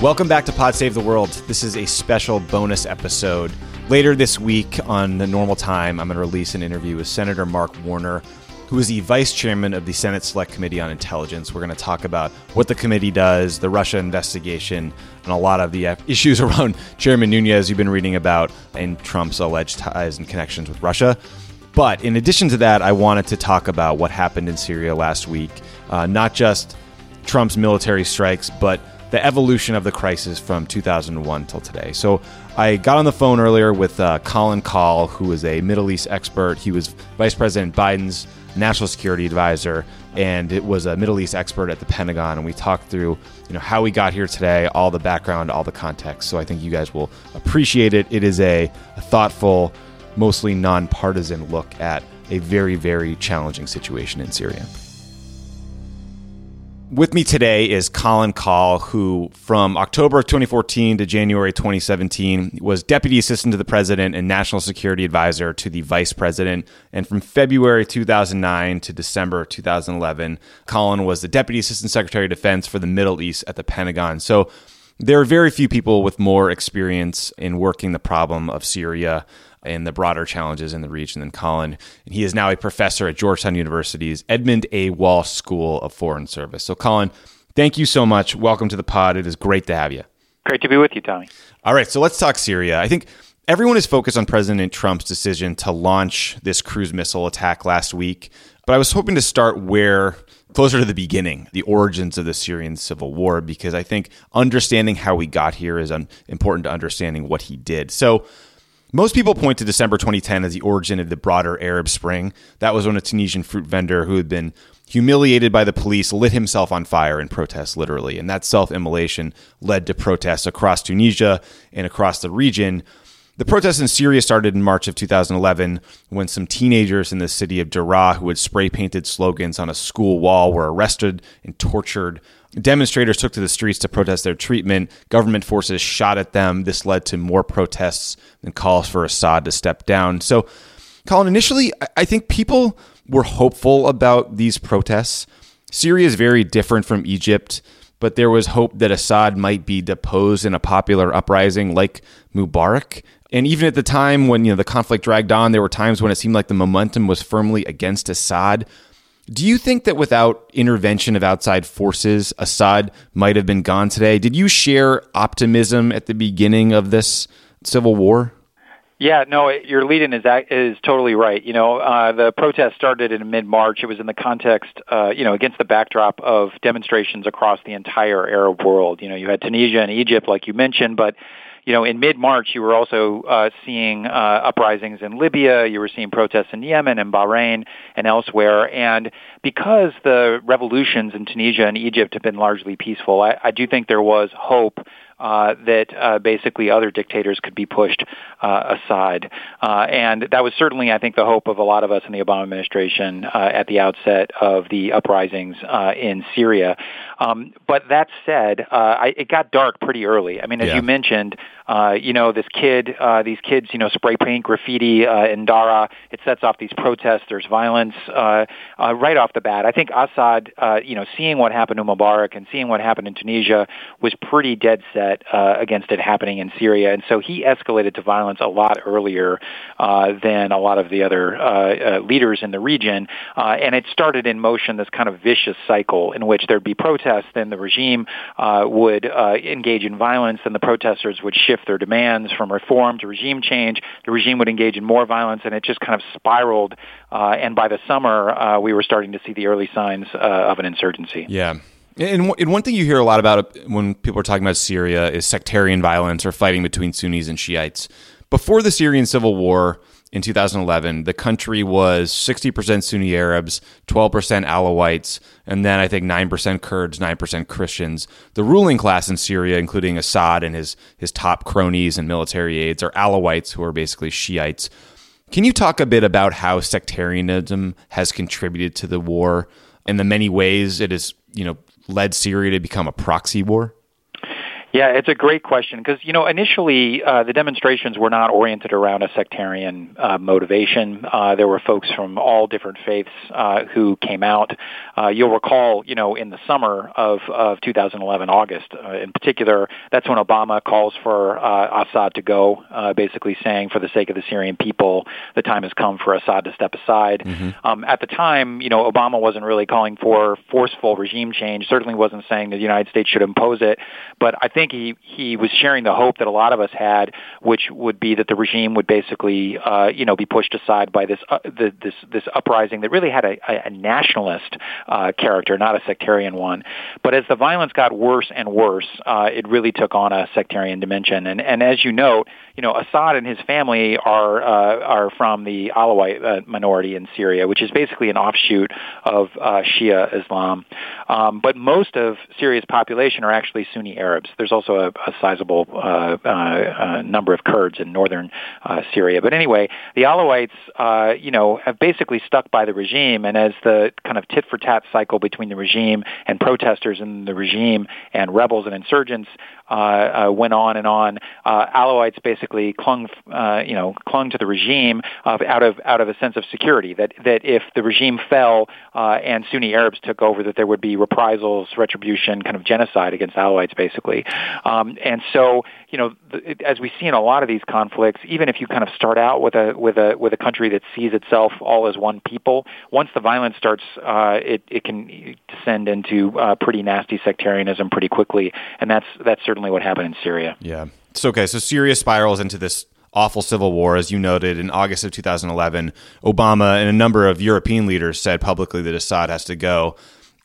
Welcome back to Pod Save the World. This is a special bonus episode. Later this week, on the normal time, I'm going to release an interview with Senator Mark Warner, who is the vice chairman of the Senate Select Committee on Intelligence. We're going to talk about what the committee does, the Russia investigation, and a lot of the uh, issues around Chairman Nunes you've been reading about and Trump's alleged ties and connections with Russia. But in addition to that, I wanted to talk about what happened in Syria last week, uh, not just Trump's military strikes, but the evolution of the crisis from 2001 till today. So I got on the phone earlier with uh, Colin Kahl, who is a Middle East expert. He was Vice President Biden's national security advisor, and it was a Middle East expert at the Pentagon. And we talked through, you know, how we got here today, all the background, all the context. So I think you guys will appreciate it. It is a, a thoughtful, mostly nonpartisan look at a very, very challenging situation in Syria. With me today is Colin Kahl, who from October of 2014 to January 2017 was Deputy Assistant to the President and National Security Advisor to the Vice President. And from February 2009 to December 2011, Colin was the Deputy Assistant Secretary of Defense for the Middle East at the Pentagon. So there are very few people with more experience in working the problem of Syria and the broader challenges in the region than Colin. And he is now a professor at Georgetown University's Edmund A. Walsh School of Foreign Service. So, Colin, thank you so much. Welcome to the pod. It is great to have you. Great to be with you, Tommy. All right, so let's talk Syria. I think everyone is focused on President Trump's decision to launch this cruise missile attack last week. But I was hoping to start where closer to the beginning, the origins of the Syrian civil war, because I think understanding how we got here is important to understanding what he did. So, most people point to December 2010 as the origin of the broader Arab Spring. That was when a Tunisian fruit vendor who had been humiliated by the police lit himself on fire in protest, literally. And that self immolation led to protests across Tunisia and across the region. The protests in Syria started in March of 2011 when some teenagers in the city of Daraa who had spray painted slogans on a school wall were arrested and tortured Demonstrators took to the streets to protest their treatment. Government forces shot at them. This led to more protests and calls for Assad to step down. So, Colin, initially, I think people were hopeful about these protests. Syria is very different from Egypt, but there was hope that Assad might be deposed in a popular uprising like Mubarak. And even at the time when you know the conflict dragged on, there were times when it seemed like the momentum was firmly against Assad. Do you think that without intervention of outside forces, Assad might have been gone today? Did you share optimism at the beginning of this civil war? Yeah, no, your lead-in is is totally right. You know, uh, the protest started in mid-March. It was in the context, uh, you know, against the backdrop of demonstrations across the entire Arab world. You know, you had Tunisia and Egypt, like you mentioned, but you know, in mid-March, you were also uh, seeing uh, uprisings in Libya. You were seeing protests in Yemen and Bahrain and elsewhere. And because the revolutions in Tunisia and Egypt have been largely peaceful, I, I do think there was hope uh, that uh, basically other dictators could be pushed uh, aside. Uh, and that was certainly, I think, the hope of a lot of us in the Obama administration uh, at the outset of the uprisings uh, in Syria. Um, but that said, uh, I, it got dark pretty early. I mean, as yeah. you mentioned, uh, you know, this kid, uh, these kids, you know, spray paint graffiti uh, in Daraa. It sets off these protests. There's violence uh, uh, right off the bat. I think Assad, uh, you know, seeing what happened to Mubarak and seeing what happened in Tunisia was pretty dead set uh, against it happening in Syria, and so he escalated to violence a lot earlier uh, than a lot of the other uh, uh, leaders in the region, uh, and it started in motion this kind of vicious cycle in which there'd be protests, then the regime uh, would uh, engage in violence, and the protesters would shift shift their demands from reform to regime change. The regime would engage in more violence, and it just kind of spiraled. Uh, and by the summer, uh, we were starting to see the early signs uh, of an insurgency. Yeah. And, and one thing you hear a lot about when people are talking about Syria is sectarian violence or fighting between Sunnis and Shiites. Before the Syrian civil war, in 2011, the country was 60% Sunni Arabs, 12% Alawites, and then I think 9% Kurds, 9% Christians. The ruling class in Syria, including Assad and his, his top cronies and military aides, are Alawites, who are basically Shiites. Can you talk a bit about how sectarianism has contributed to the war and the many ways it has, you know, led Syria to become a proxy war? Yeah, it's a great question because you know initially uh, the demonstrations were not oriented around a sectarian uh, motivation. Uh, there were folks from all different faiths uh, who came out, uh, you'll recall, you know, in the summer of, of 2011, August uh, in particular, that's when Obama calls for uh, Assad to go, uh, basically saying, for the sake of the Syrian people, the time has come for Assad to step aside. Mm-hmm. Um, at the time, you know, Obama wasn't really calling for forceful regime change. Certainly wasn't saying that the United States should impose it. But I think he he was sharing the hope that a lot of us had, which would be that the regime would basically, uh, you know, be pushed aside by this uh, the, this this uprising that really had a, a nationalist uh, character, not a sectarian one. But as the violence got worse and worse, uh, it really took on a sectarian dimension. And and as you note, you know, Assad and his family are uh, are from the Alawite uh, minority in Syria, which is basically an offshoot of uh, Shia Islam. Um, but most of Syria's population are actually Sunni Arabs. There's also a, a sizable uh, number of Kurds in northern Syria. But anyway, the Alawites, you know, have basically stuck by the regime, and as the kind of tit for tat cycle between the regime and protesters and the regime and rebels and insurgents uh, uh, went on and on. Uh, Alawites basically clung, uh, you know, clung to the regime of, out of out of a sense of security that that if the regime fell uh, and Sunni Arabs took over, that there would be reprisals, retribution, kind of genocide against Alawites, basically. Um, and so, you know, th- as we see in a lot of these conflicts, even if you kind of start out with a with a with a country that sees itself all as one people, once the violence starts, uh, it it can descend into uh, pretty nasty sectarianism pretty quickly, and that's that's certainly certainly what happened in Syria. Yeah. So okay, so Syria spirals into this awful civil war, as you noted in August of 2011. Obama and a number of European leaders said publicly that Assad has to go.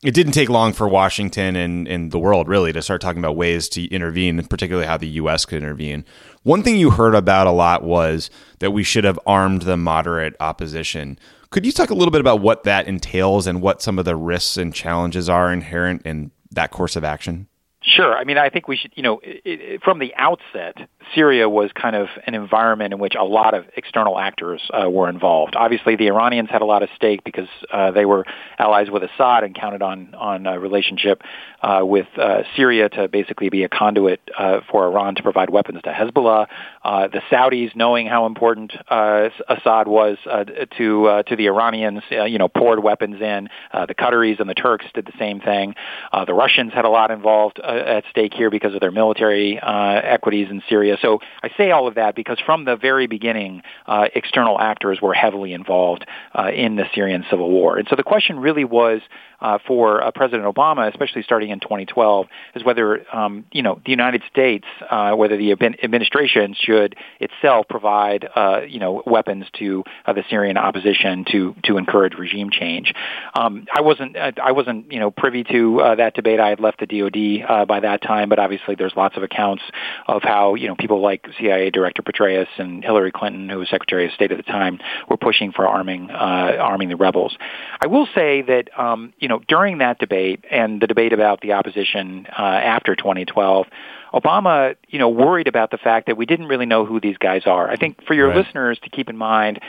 It didn't take long for Washington and, and the world really to start talking about ways to intervene, particularly how the U.S. could intervene. One thing you heard about a lot was that we should have armed the moderate opposition. Could you talk a little bit about what that entails and what some of the risks and challenges are inherent in that course of action? Sure. I mean, I think we should, you know, it, it, from the outset, Syria was kind of an environment in which a lot of external actors uh, were involved. Obviously, the Iranians had a lot of stake because uh, they were allies with Assad and counted on on a relationship uh, with uh, Syria to basically be a conduit uh, for Iran to provide weapons to Hezbollah. Uh, the Saudis, knowing how important uh, Assad was uh, to uh, to the Iranians, uh, you know, poured weapons in. Uh, the Qataris and the Turks did the same thing. Uh, the Russians had a lot involved uh, at stake here because of their military uh, equities in Syria. So I say all of that because from the very beginning, uh, external actors were heavily involved uh, in the Syrian civil war. And so the question really was uh, for uh, President Obama, especially starting in 2012, is whether um, you know the United States, uh, whether the administration should itself provide uh, you know weapons to uh, the Syrian opposition to to encourage regime change. Um, I wasn't I wasn't you know privy to uh, that debate. I had left the DoD uh, by that time, but obviously there's lots of accounts of how you know people like CIA Director Petraeus and Hillary Clinton, who was Secretary of State at the time, were pushing for arming uh, arming the rebels. I will say that um, you know, during that debate and the debate about the opposition uh, after 2012, Obama, you know, worried about the fact that we didn't really know who these guys are. I think for your right. listeners to keep in mind,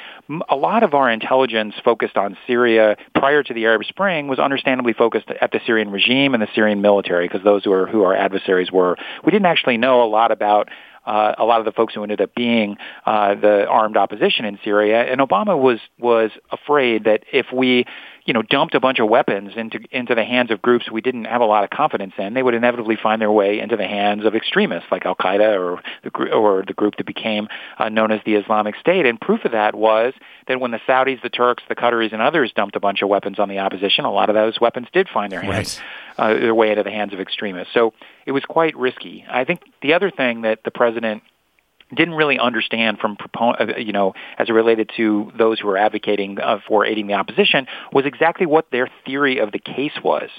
a lot of our intelligence focused on Syria prior to the Arab Spring was understandably focused at the Syrian regime and the Syrian military because those who are who our adversaries were. We didn't actually know a lot about uh, a lot of the folks who ended up being uh, the armed opposition in Syria. And Obama was was afraid that if we you know, dumped a bunch of weapons into into the hands of groups we didn't have a lot of confidence in, they would inevitably find their way into the hands of extremists like Al Qaeda or the or the group that became uh, known as the Islamic State. And proof of that was that when the Saudis, the Turks, the Qataris, and others dumped a bunch of weapons on the opposition, a lot of those weapons did find their hands right. uh, their way into the hands of extremists. So it was quite risky. I think the other thing that the president didn't really understand from uh, you know as it related to those who were advocating uh, for aiding the opposition was exactly what their theory of the case was.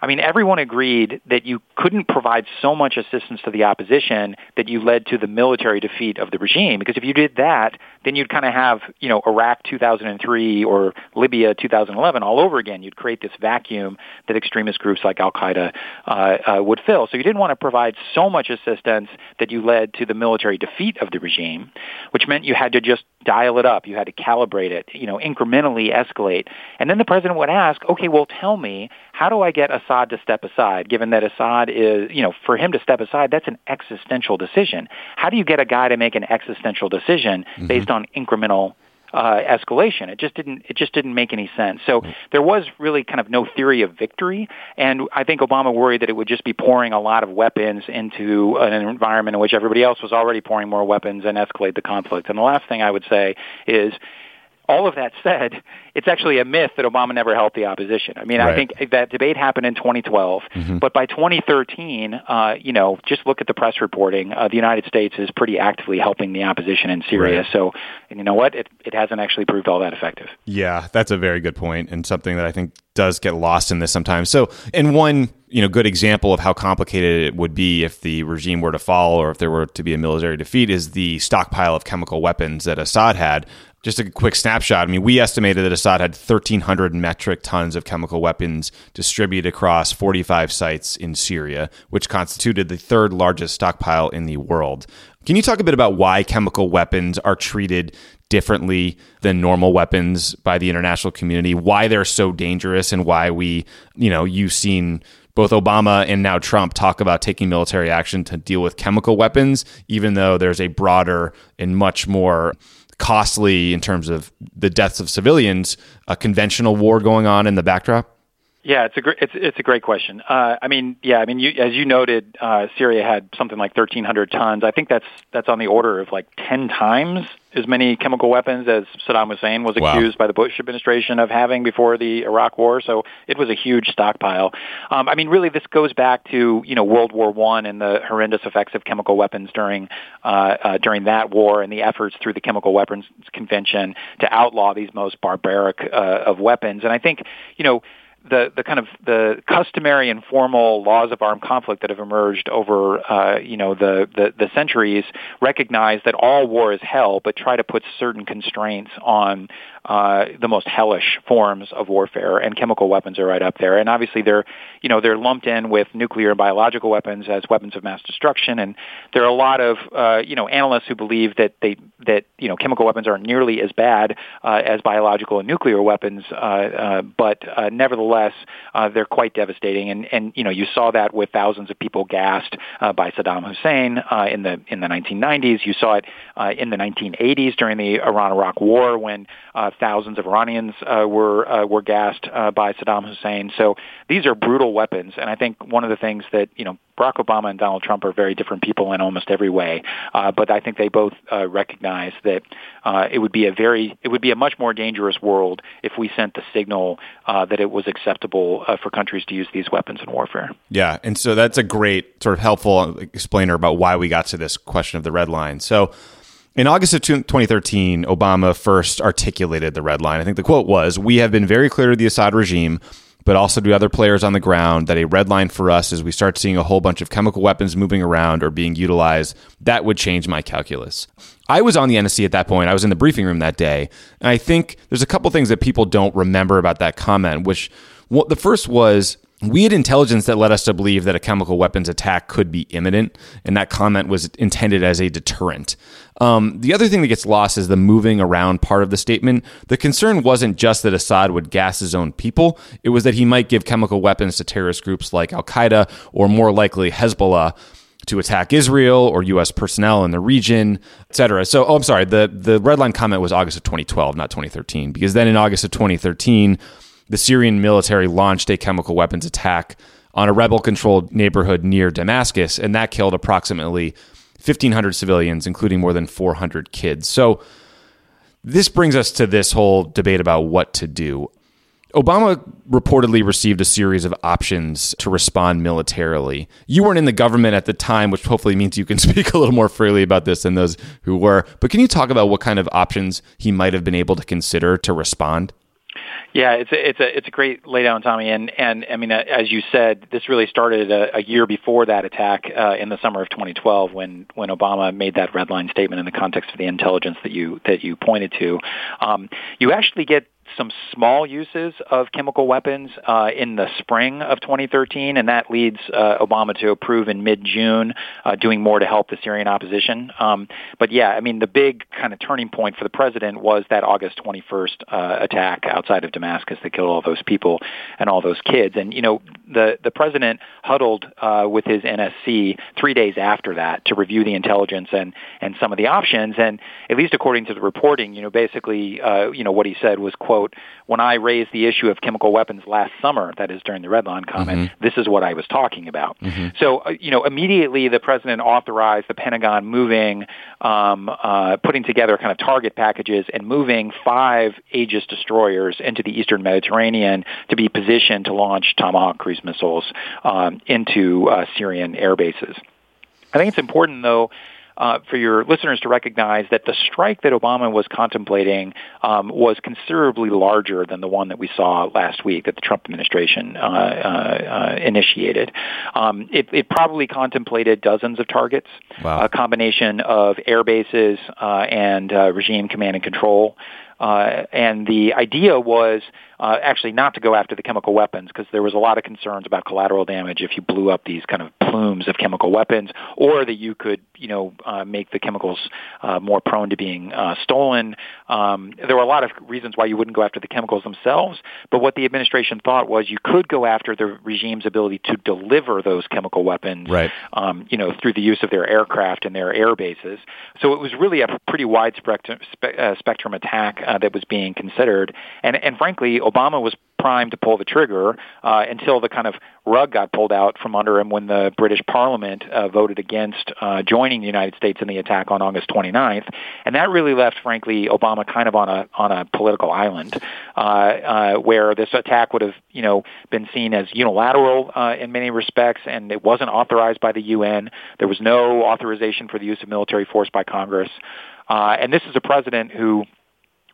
I mean, everyone agreed that you couldn't provide so much assistance to the opposition that you led to the military defeat of the regime. Because if you did that, then you'd kind of have, you know, Iraq 2003 or Libya 2011 all over again. You'd create this vacuum that extremist groups like Al Qaeda uh, uh, would fill. So you didn't want to provide so much assistance that you led to the military defeat of the regime, which meant you had to just dial it up. You had to calibrate it, you know, incrementally escalate. And then the president would ask, okay, well, tell me, how do I get Assad to step aside, given that Assad is, you know, for him to step aside, that's an existential decision. How do you get a guy to make an existential decision mm-hmm. based on incremental uh, escalation. It just didn't it just didn't make any sense. So there was really kind of no theory of victory, and I think Obama worried that it would just be pouring a lot of weapons into an environment in which everybody else was already pouring more weapons and escalate the conflict. And the last thing I would say is all of that said, it's actually a myth that Obama never helped the opposition. I mean, right. I think that debate happened in 2012, mm-hmm. but by 2013, uh, you know, just look at the press reporting. Uh, the United States is pretty actively helping the opposition in Syria. Right. So, and you know what? It, it hasn't actually proved all that effective. Yeah, that's a very good point and something that I think does get lost in this sometimes. So, in one you know good example of how complicated it would be if the regime were to fall or if there were to be a military defeat is the stockpile of chemical weapons that Assad had just a quick snapshot. I mean, we estimated that Assad had 1,300 metric tons of chemical weapons distributed across 45 sites in Syria, which constituted the third largest stockpile in the world. Can you talk a bit about why chemical weapons are treated differently than normal weapons by the international community, why they're so dangerous, and why we, you know, you've seen both Obama and now Trump talk about taking military action to deal with chemical weapons, even though there's a broader and much more costly in terms of the deaths of civilians, a conventional war going on in the backdrop? Yeah, it's a great it's it's a great question. Uh, I mean, yeah, I mean, you, as you noted, uh, Syria had something like 1,300 tons. I think that's that's on the order of like 10 times as many chemical weapons as Saddam Hussein was accused wow. by the Bush administration of having before the Iraq War. So it was a huge stockpile. Um, I mean, really, this goes back to you know World War One and the horrendous effects of chemical weapons during uh, uh, during that war and the efforts through the Chemical Weapons Convention to outlaw these most barbaric uh, of weapons. And I think you know the the kind of the customary and formal laws of armed conflict that have emerged over uh, you know the, the the centuries recognize that all war is hell, but try to put certain constraints on uh, the most hellish forms of warfare, and chemical weapons are right up there. And obviously, they're you know they're lumped in with nuclear and biological weapons as weapons of mass destruction. And there are a lot of uh, you know analysts who believe that they that you know chemical weapons aren't nearly as bad uh, as biological and nuclear weapons, uh, uh, but uh, nevertheless, uh, they're quite devastating. And and you know you saw that with thousands of people gassed uh, by Saddam Hussein uh, in the in the 1990s. You saw it uh, in the 1980s during the Iran-Iraq War when uh, thousands of Iranians uh, were uh, were gassed uh, by Saddam Hussein. So these are brutal weapons, and I think one of the things that you know Barack Obama and Donald Trump are very different people in almost every way, uh, but I think they both uh, recognize that uh, it would be a very it would be a much more dangerous world if we sent the signal uh, that it was acceptable uh, for countries to use these weapons in warfare. Yeah, and so that's a great sort of helpful explainer about why we got to this question of the red line. So. In August of 2013, Obama first articulated the red line. I think the quote was We have been very clear to the Assad regime, but also to other players on the ground, that a red line for us is we start seeing a whole bunch of chemical weapons moving around or being utilized. That would change my calculus. I was on the NSC at that point. I was in the briefing room that day. And I think there's a couple things that people don't remember about that comment, which well, the first was we had intelligence that led us to believe that a chemical weapons attack could be imminent, and that comment was intended as a deterrent. Um, the other thing that gets lost is the moving around part of the statement. The concern wasn't just that Assad would gas his own people, it was that he might give chemical weapons to terrorist groups like Al Qaeda or more likely Hezbollah to attack Israel or U.S. personnel in the region, etc. So, oh, I'm sorry. The the red line comment was August of 2012, not 2013, because then in August of 2013 the Syrian military launched a chemical weapons attack on a rebel controlled neighborhood near Damascus, and that killed approximately 1,500 civilians, including more than 400 kids. So, this brings us to this whole debate about what to do. Obama reportedly received a series of options to respond militarily. You weren't in the government at the time, which hopefully means you can speak a little more freely about this than those who were. But can you talk about what kind of options he might have been able to consider to respond? Yeah, it's a, it's a it's a great laydown, Tommy, and and I mean, uh, as you said, this really started a, a year before that attack uh, in the summer of 2012, when when Obama made that red line statement in the context of the intelligence that you that you pointed to. Um, you actually get some small uses of chemical weapons uh, in the spring of 2013, and that leads uh, Obama to approve in mid-June, uh, doing more to help the Syrian opposition. Um, but yeah, I mean, the big kind of turning point for the president was that August 21st uh, attack outside of Damascus that killed all those people and all those kids. And you know, the the president huddled uh, with his NSC three days after that to review the intelligence and and some of the options. And at least according to the reporting, you know, basically, uh, you know, what he said was, "quote When I raised the issue of chemical weapons last summer, that is during the Redline comment, mm-hmm. this is what I was talking about." Mm-hmm. So, uh, you know, immediately the president authorized the Pentagon moving, um, uh, putting together kind of target packages and moving five Aegis destroyers into the eastern Mediterranean to be positioned to launch Tomahawk cruise missiles um, into uh, Syrian air bases. I think it's important, though, uh, for your listeners to recognize that the strike that Obama was contemplating um, was considerably larger than the one that we saw last week that the Trump administration uh, uh, uh initiated. Um, it, it, probably contemplated dozens of targets, wow. a combination of air bases uh, and uh, regime command and control. and the idea was uh, actually not to go after the chemical weapons because there was a lot of concerns about collateral damage if you blew up these kind of plumes of chemical weapons, or that you could, you know, uh, make the chemicals uh, more prone to being uh, stolen. Um, there were a lot of reasons why you wouldn't go after the chemicals themselves, but what the administration thought was you could go after the regime's ability to deliver those chemical weapons, right. um, you know, through the use of their aircraft and their air bases. So it was really a pretty wide spectrum, uh, spectrum attack uh, that was being considered, and and frankly, Obama was primed to pull the trigger uh, until the kind of rug got pulled out from under him when the British Parliament uh, voted against uh, joining the United States in the attack on August 29th, and that really left, frankly, Obama kind of on a on a political island, uh, uh, where this attack would have, you know, been seen as unilateral uh, in many respects, and it wasn't authorized by the UN. There was no authorization for the use of military force by Congress, and this is a president who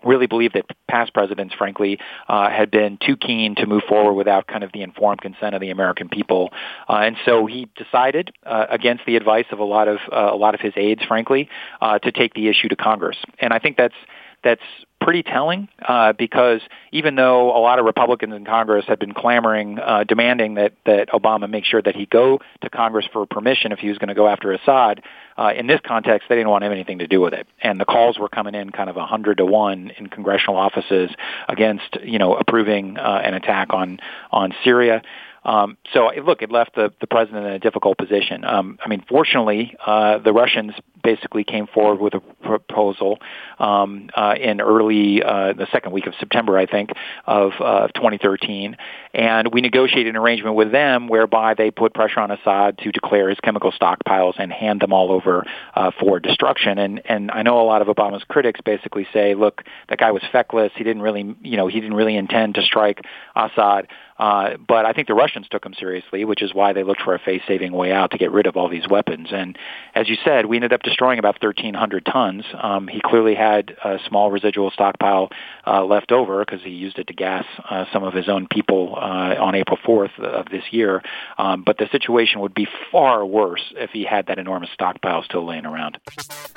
really believe that past presidents, frankly, uh, had been too keen to move forward without kind of the informed consent of the American people, uh, and so he decided, uh, against the advice of a lot of uh, a lot of his aides, frankly, uh, to take the issue to Congress. And I think that's that's pretty telling uh, because even though a lot of Republicans in Congress had been clamoring, uh, demanding that that Obama make sure that he go to Congress for permission if he was going to go after Assad, uh, in this context they didn't want anything to do with it, and the calls were coming in kind of a hundred to one in congressional offices against you know approving uh, an attack on on Syria. Um, so look, it left the, the president in a difficult position. Um, I mean, fortunately, uh, the Russians basically came forward with a proposal um, uh, in early uh, the second week of September, I think, of uh, 2013, and we negotiated an arrangement with them whereby they put pressure on Assad to declare his chemical stockpiles and hand them all over uh, for destruction. And and I know a lot of Obama's critics basically say, look, that guy was feckless. He didn't really, you know, he didn't really intend to strike Assad. Uh, but I think the Russians took him seriously, which is why they looked for a face-saving way out to get rid of all these weapons. And as you said, we ended up destroying about 1,300 tons. Um, he clearly had a small residual stockpile uh, left over because he used it to gas uh, some of his own people uh, on April 4th of this year. Um, but the situation would be far worse if he had that enormous stockpile still laying around.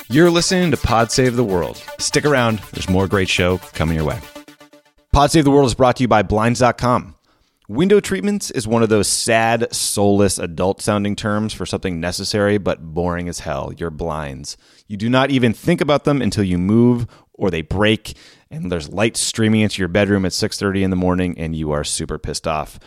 You're listening to Pod Save the World. Stick around. There's more great show coming your way. Pod Save the World is brought to you by Blinds.com. Window treatments is one of those sad, soulless, adult sounding terms for something necessary but boring as hell your blinds. You do not even think about them until you move or they break and there's light streaming into your bedroom at 6:30 in the morning and you are super pissed off.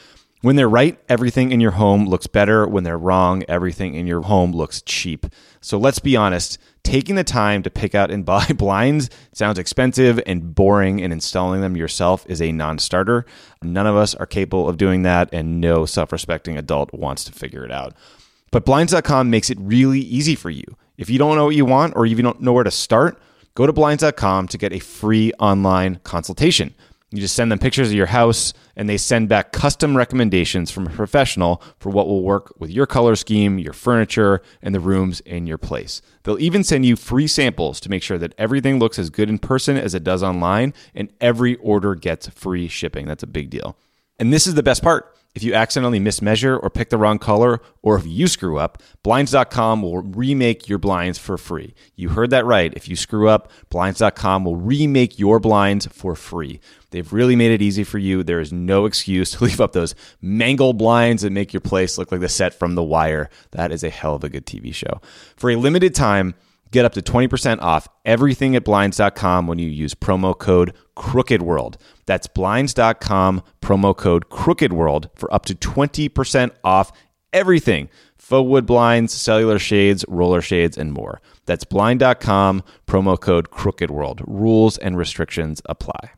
When they're right, everything in your home looks better. When they're wrong, everything in your home looks cheap. So let's be honest, taking the time to pick out and buy blinds sounds expensive and boring, and installing them yourself is a non starter. None of us are capable of doing that, and no self respecting adult wants to figure it out. But Blinds.com makes it really easy for you. If you don't know what you want or if you don't know where to start, go to Blinds.com to get a free online consultation. You just send them pictures of your house, and they send back custom recommendations from a professional for what will work with your color scheme, your furniture, and the rooms in your place. They'll even send you free samples to make sure that everything looks as good in person as it does online, and every order gets free shipping. That's a big deal. And this is the best part. If you accidentally mismeasure or pick the wrong color, or if you screw up, Blinds.com will remake your blinds for free. You heard that right. If you screw up, Blinds.com will remake your blinds for free. They've really made it easy for you. There is no excuse to leave up those mangled blinds that make your place look like the set from The Wire. That is a hell of a good TV show. For a limited time, get up to 20% off everything at blinds.com when you use promo code crookedworld. That's blinds.com, promo code crookedworld for up to 20% off everything faux wood blinds, cellular shades, roller shades, and more. That's blind.com, promo code crookedworld. Rules and restrictions apply.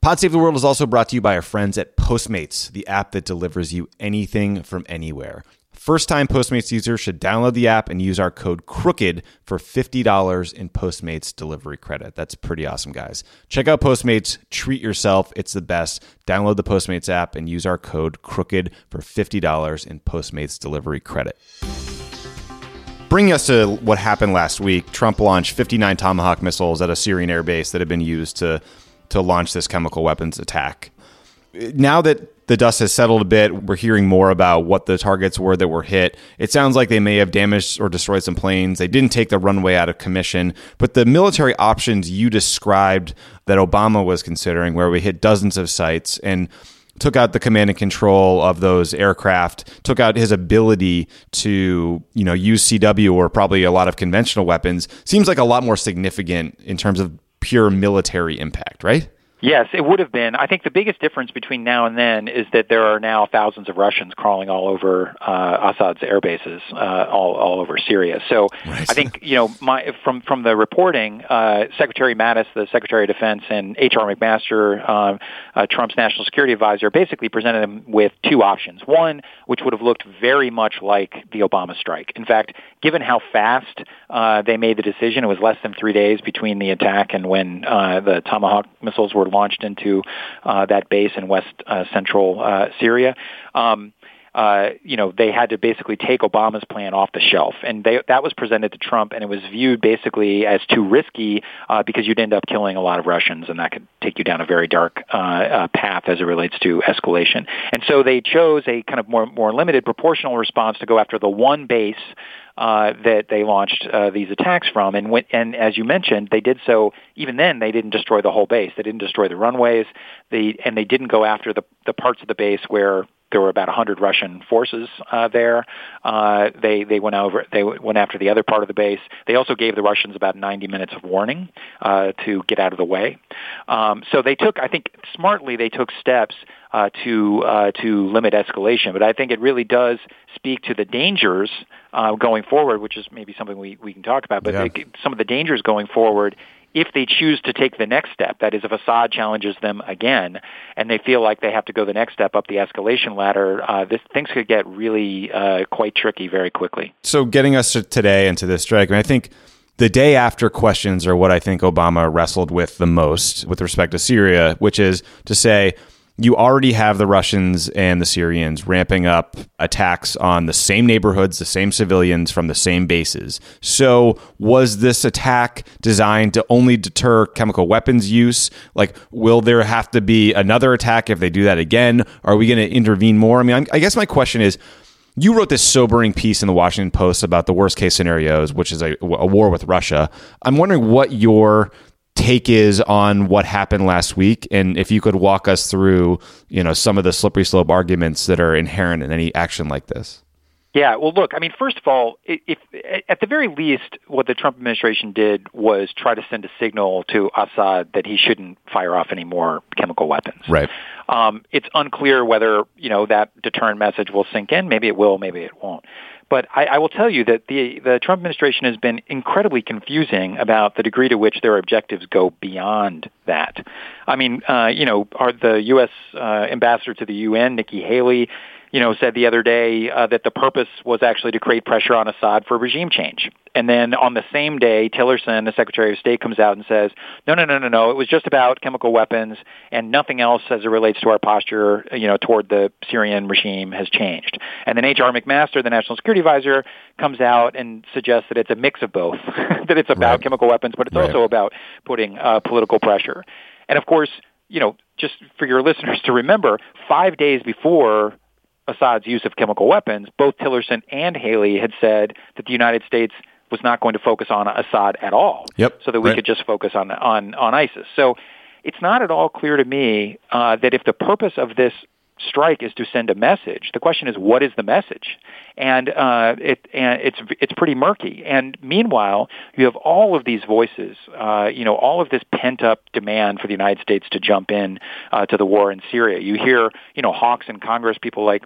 Pod Save the World is also brought to you by our friends at Postmates, the app that delivers you anything from anywhere. First time Postmates users should download the app and use our code CROOKED for $50 in Postmates delivery credit. That's pretty awesome, guys. Check out Postmates, treat yourself. It's the best. Download the Postmates app and use our code CROOKED for $50 in Postmates delivery credit. Bringing us to what happened last week, Trump launched 59 Tomahawk missiles at a Syrian airbase that had been used to, to launch this chemical weapons attack. Now that the dust has settled a bit. We're hearing more about what the targets were that were hit. It sounds like they may have damaged or destroyed some planes. They didn't take the runway out of commission, but the military options you described that Obama was considering, where we hit dozens of sites and took out the command and control of those aircraft, took out his ability to, you know, use CW or probably a lot of conventional weapons, seems like a lot more significant in terms of pure military impact, right? Yes, it would have been. I think the biggest difference between now and then is that there are now thousands of Russians crawling all over uh, Assad's air bases, uh, all all over Syria. So right. I think you know, my from from the reporting, uh, Secretary Mattis, the Secretary of Defense, and H.R. McMaster, um, uh, Trump's national security advisor, basically presented him with two options. One, which would have looked very much like the Obama strike. In fact, given how fast uh, they made the decision, it was less than three days between the attack and when uh, the Tomahawk missiles were launched into uh, that base in west uh, central uh, Syria. Um, uh, you know, they had to basically take Obama's plan off the shelf, and they, that was presented to Trump, and it was viewed basically as too risky uh, because you'd end up killing a lot of Russians, and that could take you down a very dark uh, uh, path as it relates to escalation. And so they chose a kind of more more limited proportional response to go after the one base uh, that they launched uh, these attacks from. And, and as you mentioned, they did so. Even then, they didn't destroy the whole base. They didn't destroy the runways. They and they didn't go after the the parts of the base where there were about 100 Russian forces uh, there. Uh, they they went over they went after the other part of the base. They also gave the Russians about 90 minutes of warning uh, to get out of the way. Um, so they took, I think, smartly they took steps uh, to uh, to limit escalation. But I think it really does speak to the dangers uh, going forward, which is maybe something we, we can talk about. But yeah. some of the dangers going forward if they choose to take the next step, that is, if Assad challenges them again, and they feel like they have to go the next step up the escalation ladder, uh, this, things could get really uh, quite tricky very quickly. So, getting us to today into this strike, I, mean, I think the day after questions are what I think Obama wrestled with the most with respect to Syria, which is to say, you already have the Russians and the Syrians ramping up attacks on the same neighborhoods, the same civilians from the same bases. So, was this attack designed to only deter chemical weapons use? Like, will there have to be another attack if they do that again? Are we going to intervene more? I mean, I guess my question is you wrote this sobering piece in the Washington Post about the worst case scenarios, which is a, a war with Russia. I'm wondering what your take is on what happened last week and if you could walk us through you know some of the slippery slope arguments that are inherent in any action like this yeah, well, look, I mean, first of all, if, at the very least, what the Trump administration did was try to send a signal to Assad that he shouldn't fire off any more chemical weapons. Right. Um, it's unclear whether you know that deterrent message will sink in. Maybe it will. Maybe it won't. But I, I will tell you that the the Trump administration has been incredibly confusing about the degree to which their objectives go beyond that. I mean, uh, you know, are the U.S. Uh, ambassador to the UN, Nikki Haley, you know, said the other day uh, that the purpose was actually to create pressure on Assad for regime change. And then on the same day, Tillerson, the Secretary of State, comes out and says, no, no, no, no, no, it was just about chemical weapons and nothing else as it relates to our posture, you know, toward the Syrian regime has changed. And then H.R. McMaster, the National Security Advisor, comes out and suggests that it's a mix of both, that it's about right. chemical weapons, but it's right. also about putting uh, political pressure. And of course, you know, just for your listeners to remember, five days before Assad's use of chemical weapons, both Tillerson and Haley had said that the United States was not going to focus on Assad at all, yep, so that we right. could just focus on on on ISIS. So it's not at all clear to me uh, that if the purpose of this strike is to send a message. The question is, what is the message? And uh, it and it's it's pretty murky. And meanwhile, you have all of these voices, uh, you know, all of this pent up demand for the United States to jump in uh, to the war in Syria. You hear, you know, hawks in Congress, people like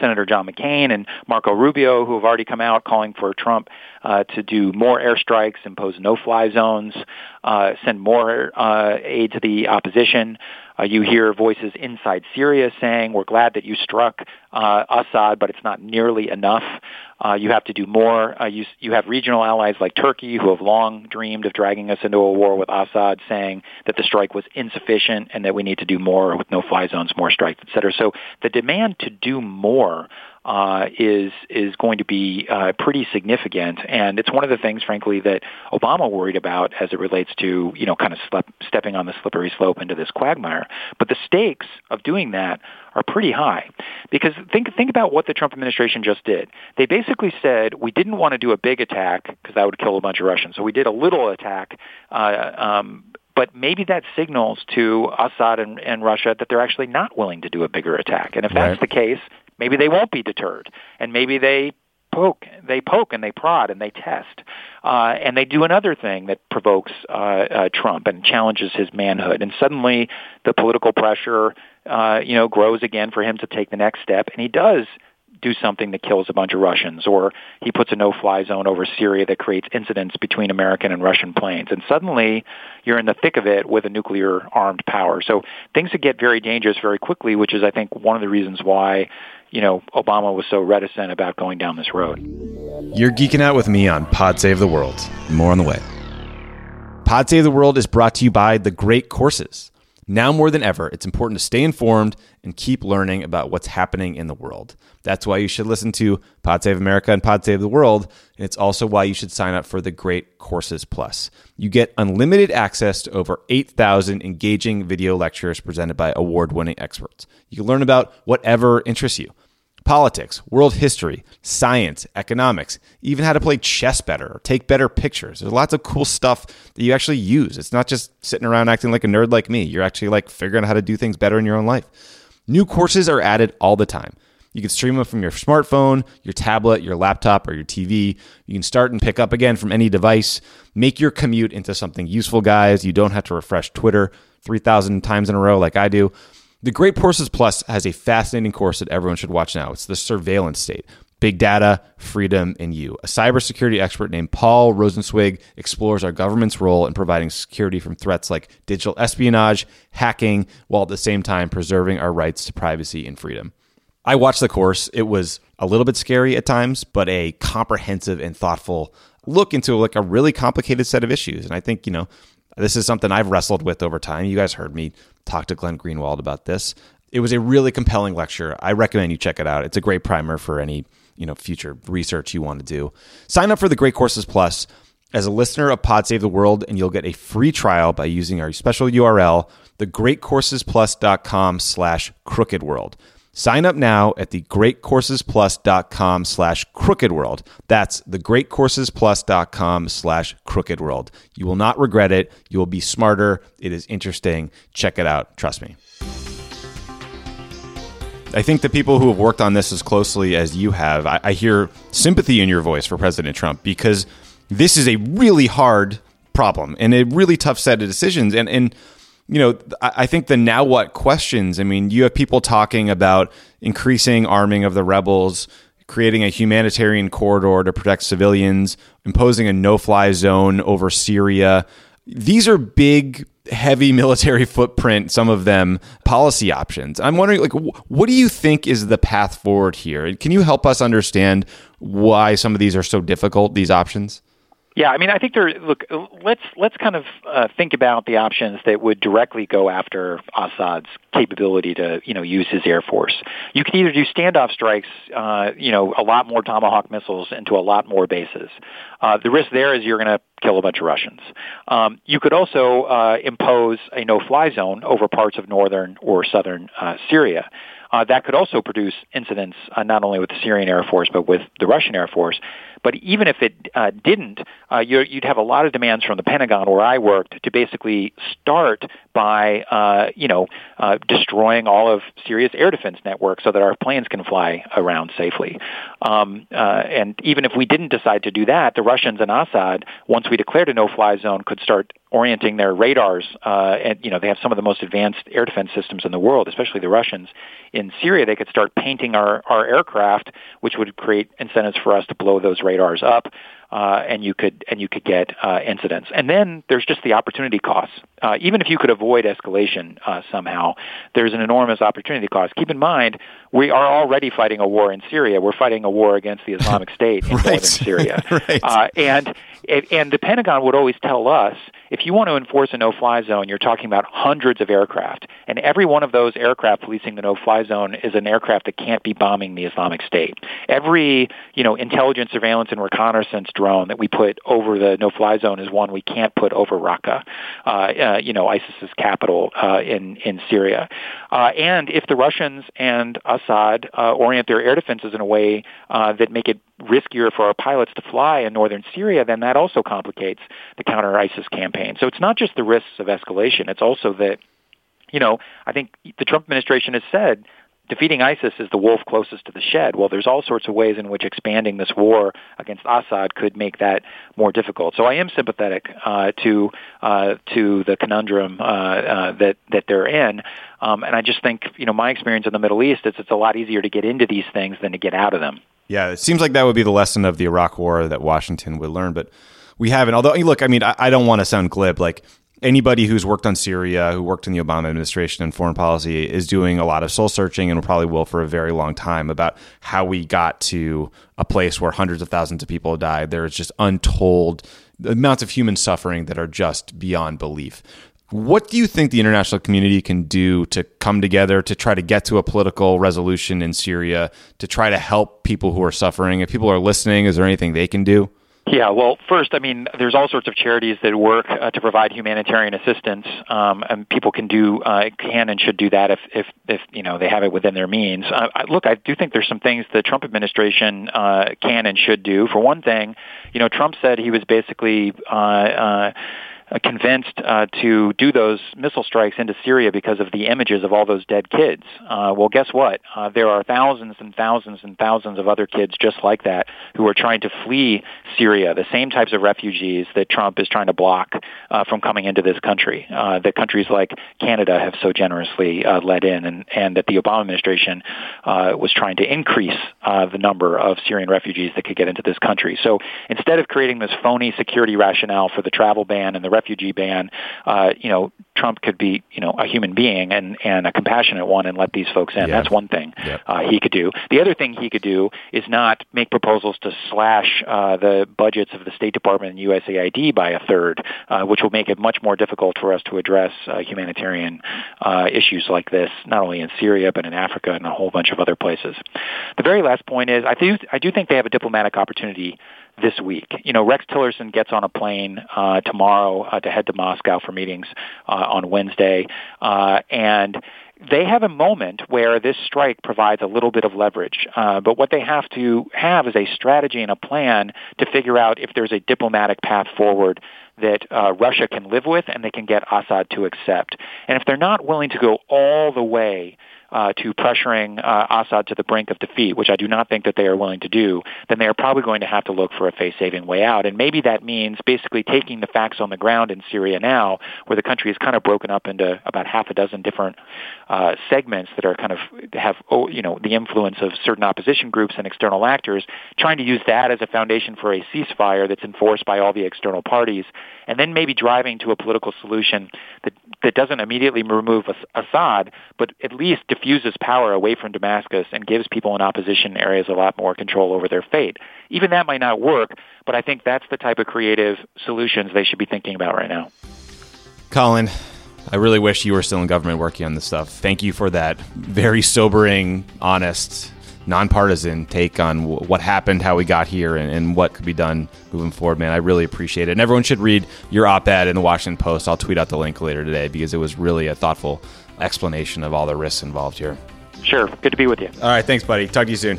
Senator John McCain and Marco Rubio, who have already come out calling for Trump uh, to do more airstrikes, impose no-fly zones, uh, send more uh, aid to the opposition. Uh, you hear voices inside Syria saying, "We're glad that you struck uh, Assad, but it's not nearly enough. Uh, you have to do more." Uh, you, you have regional allies like Turkey, who have long dreamed of dragging us into a war with Assad, saying that the strike was insufficient and that we need to do more with no-fly zones, more strikes, et cetera. So the demand to do more uh, is is going to be uh, pretty significant, and it's one of the things, frankly, that Obama worried about as it relates to you know kind of slep- stepping on the slippery slope into this quagmire. But the stakes of doing that are pretty high, because think think about what the Trump administration just did. They basically said we didn't want to do a big attack because that would kill a bunch of Russians, so we did a little attack. Uh, um, but maybe that signals to Assad and, and, Russia that they're actually not willing to do a bigger attack. And if that's right. the case, maybe they won't be deterred, and maybe they poke, they poke and they prod and they test, uh, and they do another thing that provokes uh, uh, Trump and challenges his manhood, and suddenly the political pressure, uh, you know, grows again for him to take the next step, and he does do something that kills a bunch of Russians, or he puts a no-fly zone over Syria that creates incidents between American and Russian planes. And suddenly you're in the thick of it with a nuclear armed power. So things could get very dangerous very quickly, which is, I think, one of the reasons why you know, Obama was so reticent about going down this road. You're geeking out with me on Pod Save the World. More on the way. Pod Save the World is brought to you by The Great Courses. Now more than ever, it's important to stay informed and keep learning about what's happening in the world. That's why you should listen to Pod Save America and Pod Save the World. And it's also why you should sign up for the Great Courses Plus. You get unlimited access to over 8,000 engaging video lectures presented by award winning experts. You can learn about whatever interests you politics, world history, science, economics, even how to play chess better or take better pictures. There's lots of cool stuff that you actually use. It's not just sitting around acting like a nerd like me. You're actually like figuring out how to do things better in your own life. New courses are added all the time. You can stream them from your smartphone, your tablet, your laptop, or your TV. You can start and pick up again from any device. Make your commute into something useful, guys. You don't have to refresh Twitter 3,000 times in a row like I do. The Great Courses Plus has a fascinating course that everyone should watch now. It's the surveillance state. Big data, freedom, and you. A cybersecurity expert named Paul Rosenzweig explores our government's role in providing security from threats like digital espionage, hacking, while at the same time preserving our rights to privacy and freedom. I watched the course. It was a little bit scary at times, but a comprehensive and thoughtful look into like a really complicated set of issues. And I think, you know, this is something I've wrestled with over time. You guys heard me talk to Glenn Greenwald about this. It was a really compelling lecture. I recommend you check it out. It's a great primer for any, you know, future research you want to do. Sign up for the Great Courses Plus as a listener of Pod Save the World, and you'll get a free trial by using our special URL, thegreatcoursesplus.com slash crookedworld. Sign up now at thegreatcoursesplus.com slash crookedworld. That's thegreatcoursesplus.com slash crookedworld. You will not regret it. You will be smarter. It is interesting. Check it out. Trust me. I think the people who have worked on this as closely as you have, I, I hear sympathy in your voice for President Trump because this is a really hard problem and a really tough set of decisions. And, and you know, I think the now what questions. I mean, you have people talking about increasing arming of the rebels, creating a humanitarian corridor to protect civilians, imposing a no fly zone over Syria. These are big, heavy military footprint, some of them policy options. I'm wondering, like, what do you think is the path forward here? Can you help us understand why some of these are so difficult, these options? Yeah, I mean, I think there. Look, let's let's kind of uh, think about the options that would directly go after Assad's capability to, you know, use his air force. You could either do standoff strikes, uh, you know, a lot more Tomahawk missiles into a lot more bases. Uh, the risk there is you're going to kill a bunch of Russians. Um, you could also uh, impose a no-fly zone over parts of northern or southern uh, Syria. Uh, that could also produce incidents uh, not only with the Syrian Air Force but with the Russian Air Force. But even if it uh, didn't, uh, you'd have a lot of demands from the Pentagon, where I worked, to basically start by, uh, you know, uh, destroying all of Syria's air defense network so that our planes can fly around safely. Um, uh, and even if we didn't decide to do that, the Russians and Assad, once we declared a no-fly zone, could start orienting their radars. Uh, and you know, they have some of the most advanced air defense systems in the world, especially the Russians. In Syria, they could start painting our our aircraft, which would create incentives for us to blow those radars up uh, and you could and you could get uh, incidents. And then there's just the opportunity costs. Uh, even if you could avoid escalation uh, somehow, there's an enormous opportunity cost. Keep in mind, we are already fighting a war in Syria. We're fighting a war against the Islamic State in right. northern Syria, right. Uh, and and the Pentagon would always tell us if you want to enforce a no-fly zone, you're talking about hundreds of aircraft, and every one of those aircraft policing the no-fly zone is an aircraft that can't be bombing the Islamic State. Every you know intelligence, surveillance, and reconnaissance drone that we put over the no-fly zone is one we can't put over Raqqa, uh, uh, you know, ISIS's capital uh, in in Syria. Uh, and if the Russians and Assad uh, orient their air defenses in a way uh, that make it riskier for our pilots to fly in northern Syria, then that also complicates the counter-ISIS campaign. So it's not just the risks of escalation; it's also that you know, I think the Trump administration has said defeating ISIS is the wolf closest to the shed. Well, there's all sorts of ways in which expanding this war against Assad could make that more difficult. So I am sympathetic uh, to uh, to the conundrum uh, uh, that that they're in, um, and I just think you know my experience in the Middle East is it's a lot easier to get into these things than to get out of them. Yeah, it seems like that would be the lesson of the Iraq War that Washington would learn, but we haven't. Although, look, I mean, I, I don't want to sound glib. Like anybody who's worked on Syria, who worked in the Obama administration and foreign policy, is doing a lot of soul searching and probably will for a very long time about how we got to a place where hundreds of thousands of people died. There is just untold amounts of human suffering that are just beyond belief. What do you think the international community can do to come together to try to get to a political resolution in Syria, to try to help people who are suffering? If people are listening, is there anything they can do? Yeah, well, first, I mean, there's all sorts of charities that work uh, to provide humanitarian assistance, um, and people can do, uh, can and should do that if, if, if you know they have it within their means. Uh, I, look, I do think there's some things the Trump administration uh, can and should do. For one thing, you know, Trump said he was basically. Uh, uh, uh, convinced uh, to do those missile strikes into Syria because of the images of all those dead kids. Uh, well, guess what? Uh, there are thousands and thousands and thousands of other kids just like that who are trying to flee Syria, the same types of refugees that Trump is trying to block uh, from coming into this country, uh, that countries like Canada have so generously uh, let in, and, and that the Obama administration uh, was trying to increase uh, the number of Syrian refugees that could get into this country. So instead of creating this phony security rationale for the travel ban and the refugee ban, uh, you know, Trump could be, you know, a human being and, and a compassionate one and let these folks in. Yeah. That's one thing yep. uh, he could do. The other thing he could do is not make proposals to slash uh, the budgets of the State Department and USAID by a third, uh, which will make it much more difficult for us to address uh, humanitarian uh, issues like this, not only in Syria but in Africa and a whole bunch of other places. The very last point is I do I do think they have a diplomatic opportunity this week. You know, Rex Tillerson gets on a plane uh, tomorrow uh, to head to Moscow for meetings uh, on Wednesday, uh, and they have a moment where this strike provides a little bit of leverage. Uh, but what they have to have is a strategy and a plan to figure out if there's a diplomatic path forward that uh, Russia can live with and they can get Assad to accept. And if they're not willing to go all the way uh, to pressuring uh, Assad to the brink of defeat, which I do not think that they are willing to do, then they are probably going to have to look for a face-saving way out. And maybe that means basically taking the facts on the ground in Syria now, where the country is kind of broken up into about half a dozen different uh, segments that are kind of have oh, you know the influence of certain opposition groups and external actors, trying to use that as a foundation for a ceasefire that's enforced by all the external parties, and then maybe driving to a political solution that that doesn't immediately remove Assad, but at least diffuses power away from Damascus and gives people in opposition areas a lot more control over their fate. Even that might not work, but I think that's the type of creative solutions they should be thinking about right now. Colin, I really wish you were still in government working on this stuff. Thank you for that very sobering, honest, nonpartisan take on what happened, how we got here, and, and, what could be done moving forward, man. I really appreciate it. And everyone should read your op ed in the Washington Post. I'll tweet out the link later today because it was really a thoughtful explanation of all the risks involved here. Sure. Good to be with you. All right. Thanks, buddy. Talk to you soon.